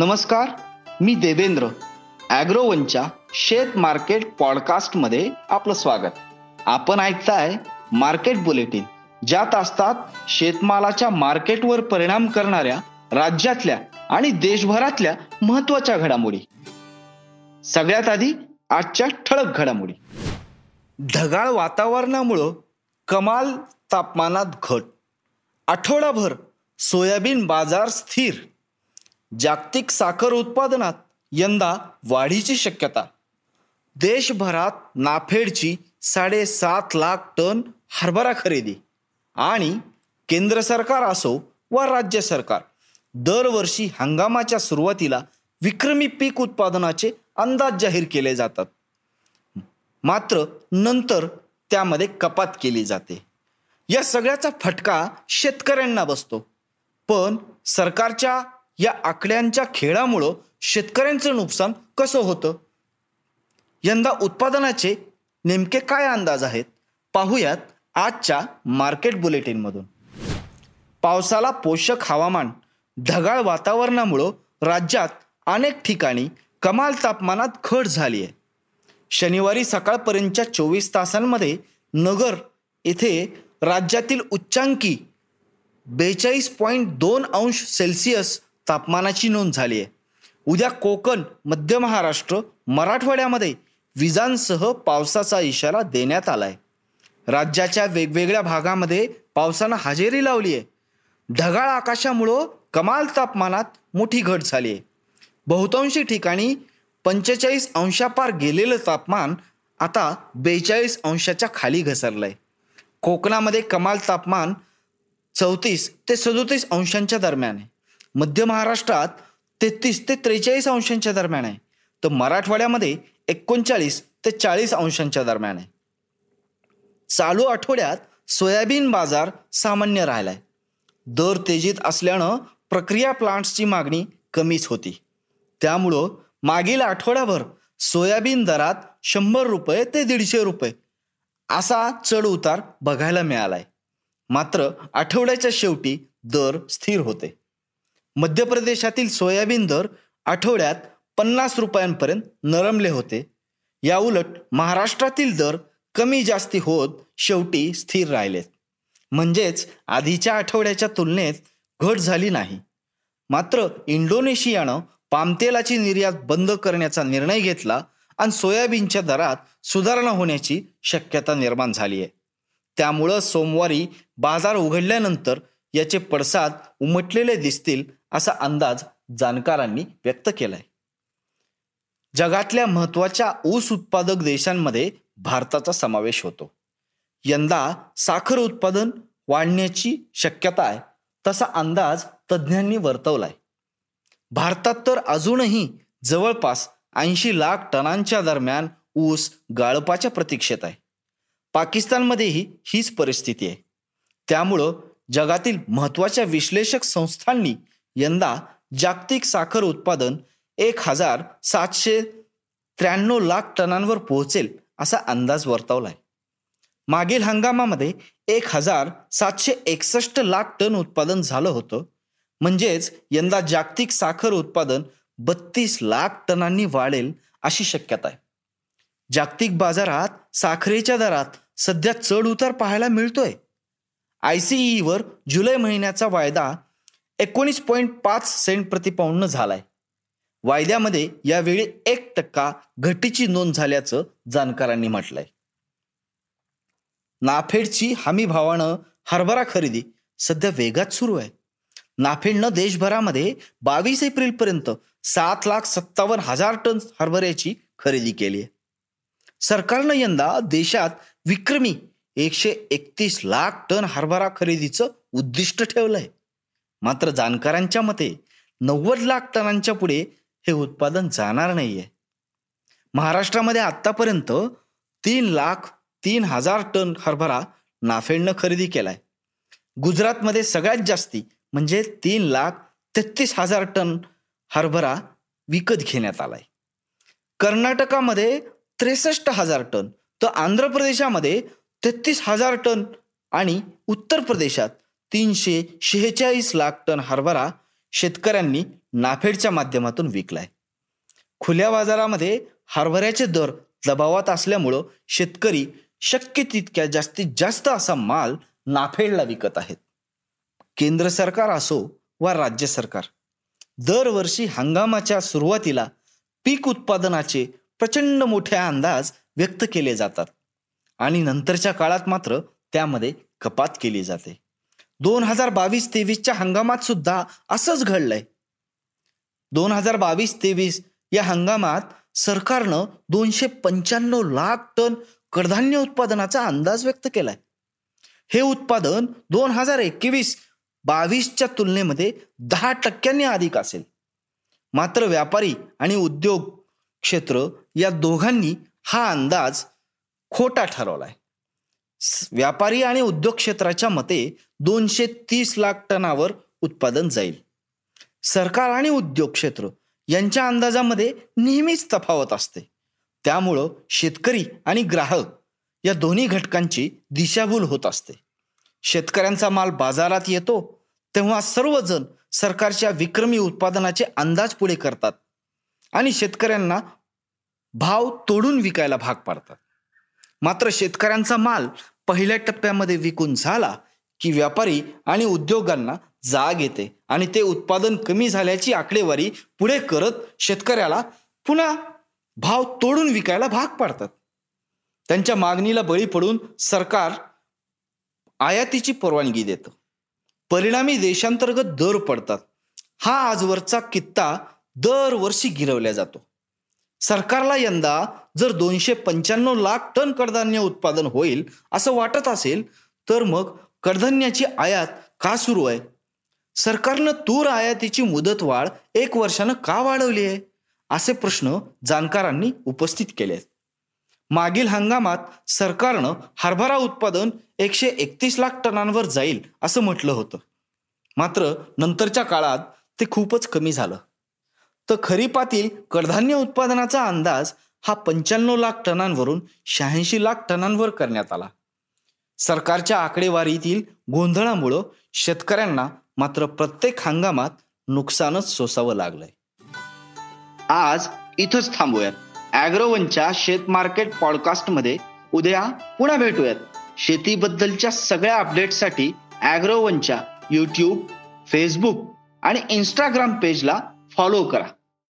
नमस्कार मी देवेंद्र ॲग्रोवनच्या शेत मार्केट पॉडकास्टमध्ये आपलं स्वागत. आपण ऐकताय मार्केट बुलेटिन ज्यात असतात शेतमालाच्या मार्केटवर परिणाम करणाऱ्या राज्यातल्या आणि देशभरातल्या महत्त्वाच्या घडामोडी. सगळ्यात आधी आजच्या ठळक घडामोडी. ढगाळ वातावरणामुळं कमाल तापमानात घट. आठवडाभर सोयाबीन बाजार स्थिर. जागतिक साखर उत्पादनात यंदा वाढीची शक्यता. देशभरात नाफेडची साडेसात लाख टन हरभरा खरेदी आणि केंद्र सरकार असो वा राज्य सरकार दरवर्षी हंगामाच्या सुरुवातीला विक्रमी पीक उत्पादनाचे अंदाज जाहीर केले जातात. मात्र नंतर त्यामध्ये कपात केली जाते. या सगळ्याचा फटका शेतकऱ्यांना बसतो. पण सरकारच्या या आकड्यांच्या खेळामुळं शेतकऱ्यांचं नुकसान कसं होतं? यंदा उत्पादनाचे नेमके काय अंदाज आहेत? पाहूयात आजच्या मार्केट बुलेटिनमधून. पावसाला पोषक हवामान ढगाळ वातावरणामुळं राज्यात अनेक ठिकाणी कमाल तापमानात घट झाली आहे शनिवारी सकाळपर्यंतच्या चोवीस तासांमध्ये नगर येथे राज्यातील उच्चांकी बेचाळीस पॉईंट दोन अंश सेल्सिअस तापमानाची नोंद झाली आहे. उद्या कोकण मध्य महाराष्ट्र मराठवाड्यामध्ये विजांसह पावसाचा इशारा देण्यात आलाय. राज्याच्या वेगवेगळ्या भागामध्ये पावसानं हजेरी लावली आहे. ढगाळ आकाशामुळं कमाल तापमानात मोठी घट झाली आहे. बहुतांशी ठिकाणी पंचेचाळीस अंशापार गेलेलं तापमान आता बेचाळीस अंशाच्या खाली घसरलंय. कोकणामध्ये कमाल तापमान चौतीस ते सदोतीस अंशांच्या दरम्यान आहे. मध्य महाराष्ट्रात तेहतीस ते त्रेचाळीस अंशांच्या दरम्यान आहे. तर मराठवाड्यामध्ये एकोणचाळीस ते चाळीस अंशांच्या दरम्यान आहे. चालू आठवड्यात सोयाबीन बाजार सामान्य राहिलाय. दर तेजीत असल्यानं प्रक्रिया प्लांट्सची मागणी कमीच होती. त्यामुळं मागील आठवड्याभर सोयाबीन दरात शंभर रुपये ते दीडशे रुपये असा चढ उतार बघायला मिळालाय. मात्र आठवड्याच्या शेवटी दर स्थिर होते. मध्य प्रदेशातील सोयाबीन दर आठवड्यात पन्नास रुपयांपर्यंत नरमले होते. या उलट महाराष्ट्रातील दर कमी जास्ती होत शेवटी स्थिर राहिलेत. म्हणजेच आधीच्या आठवड्याच्या तुलनेत घट झाली नाही. मात्र इंडोनेशियानं पामतेलाची निर्यात बंद करण्याचा निर्णय घेतला आणि सोयाबीनच्या दरात सुधारणा होण्याची शक्यता निर्माण झाली आहे. त्यामुळं सोमवारी बाजार उघडल्यानंतर याचे पडसाद उमटलेले दिसतील असा अंदाज जाणकारांनी व्यक्त केलाय. जगातल्या महत्त्वाच्या ऊस उत्पादक देशांमध्ये भारताचा समावेश होतो. यंदा साखर उत्पादन वाढण्याची शक्यता आहे तसा अंदाज तज्ज्ञांनी वर्तवलाय. भारतात तर अजूनही जवळपास ऐंशी लाख टनांच्या दरम्यान ऊस गाळपाच्या प्रतीक्षेत आहे. पाकिस्तानमध्येही हीच परिस्थिती आहे. त्यामुळं जगातील महत्त्वाच्या विश्लेषक संस्थांनी यंदा जागतिक साखर उत्पादन एक हजार सातशे त्र्याण्णव लाख टनांवर पोहोचेल असा अंदाज वर्तवलाय. मागील हंगामामध्ये एक हजार सातशे एकसष्ट लाख टन उत्पादन झालं होतं. म्हणजेच यंदा जागतिक साखर उत्पादन बत्तीस लाख टनांनी वाढेल अशी शक्यता आहे. जागतिक बाजारात साखरेच्या दरात सध्या चढ उतार पाहायला मिळतोय. आय सी ईवर जुलै महिन्याचा वायदा एकोणीस पॉईंट पाच सेंट प्रतिपाऊंड झालाय. वायद्यामध्ये यावेळी एक टक्का घटीची नोंद झाल्याचं जाणकारांनी म्हटलंय. नाफेडची हमी भावानं हरभरा खरेदी सध्या वेगात सुरू आहे. नाफेडनं देशभरामध्ये बावीस एप्रिल पर्यंत सात लाख सत्तावन्न हजार टन हरभऱ्याची खरेदी केली आहे सरकारनं यंदा देशात विक्रमी एकशे एकतीस लाख टन हरभरा खरेदीचं उद्दिष्ट ठेवलंय. मात्र जाणकारांच्या मते नव्वद लाख टनांच्या पुढे हे उत्पादन जाणार नाहीये. महाराष्ट्रामध्ये आतापर्यंत तीन लाख तीन हजार टन हरभरा नाफेडनं खरेदी केलाय. गुजरातमध्ये सगळ्यात जास्ती म्हणजे तीन लाख तेहतीस हजार टन हरभरा विकत घेण्यात आलाय. कर्नाटकामध्ये त्रेसष्ट हजार टन तर आंध्र प्रदेशामध्ये तेहतीस हजार टन आणि उत्तर प्रदेशात तीनशे शेहेचाळीस लाख टन हरभरा शेतकऱ्यांनी नाफेडच्या माध्यमातून विकलाय. खुल्या बाजारामध्ये हरभऱ्याचे दर दबावात असल्यामुळं शेतकरी शक्य तितक्या जास्तीत जास्त असा माल नाफेडला विकत आहेत. केंद्र सरकार असो वा राज्य सरकार दरवर्षी हंगामाच्या सुरुवातीला पीक उत्पादनाचे प्रचंड मोठे अंदाज व्यक्त केले जातात आणि नंतरच्या काळात मात्र त्यामध्ये कपात केली जाते. दोन हजार बावीस तेवीसच्या हंगामात सुद्धा असंच घडलंय. दोन हजार बावीस तेवीस या हंगामात सरकारनं दोनशे पंच्याण्णव लाख टन कडधान्य उत्पादनाचा अंदाज व्यक्त केलाय. हे उत्पादन दोन हजार एकवीस बावीसच्या तुलनेमध्ये दहा टक्क्यांनी अधिक असेल. मात्र व्यापारी आणि उद्योग क्षेत्र या दोघांनी हा अंदाज खोटा ठरवलाय. व्यापारी आणि उद्योग क्षेत्राच्या मते दोनशे तीस लाख टनावर उत्पादन जाईल. सरकार आणि उद्योग क्षेत्र यांच्या अंदाजामध्ये नेहमीच तफावत असते. त्यामुळं शेतकरी आणि ग्राहक या दोन्ही घटकांची दिशाभूल होत असते. शेतकऱ्यांचा माल बाजारात येतो तेव्हा सर्वजण सरकारच्या विक्रमी उत्पादनाचे अंदाज पुढे करतात आणि शेतकऱ्यांना भाव तोडून विकायला भाग पाडतात. मात्र शेतकऱ्यांचा माल पहिल्या टप्प्यामध्ये विकून झाला की व्यापारी आणि उद्योगांना जाग येते आणि ते उत्पादन कमी झाल्याची आकडेवारी पुढे करत शेतकऱ्याला पुन्हा भाव तोडून विकायला भाग पाडतात. त्यांच्या मागणीला बळी पडून सरकार आयातीची परवानगी देतं. परिणामी देशांतर्गत दर पडतात. हा आजवरचा कित्ता दरवर्षी गिरवल्या जातो. सरकारला यंदा जर दोनशे पंच्याण्णव लाख टन कडधान्य उत्पादन होईल असं वाटत असेल तर मग कडधान्याची आयात का सुरू आहे? सरकारनं तूर आयातीची मुदतवाढ एक वर्षानं का वाढवली आहे? असे प्रश्न जाणकारांनी उपस्थित केले आहेत मागील हंगामात सरकारनं हरभरा उत्पादन एकशे एकतीस लाख टनांवर जाईल असं म्हटलं होतं. मात्र नंतरच्या काळात ते खूपच कमी झालं. तर खरीपातील कडधान्य उत्पादनाचा अंदाज हा पंच्याण्णव लाख टनांवरून शहाऐंशी लाख टनांवर करण्यात आला. सरकारच्या आकडेवारीतील गोंधळामुळं शेतकऱ्यांना मात्र प्रत्येक हंगामात नुकसानच सोसावं लागलंय. आज इथंच थांबूयात. अॅग्रोवनच्या शेत मार्केट पॉडकास्टमध्ये उद्या पुन्हा भेटूयात. शेतीबद्दलच्या सगळ्या अपडेटसाठी अॅग्रोवनच्या यूट्यूब फेसबुक आणि इंस्टाग्राम पेजला फॉलो करा.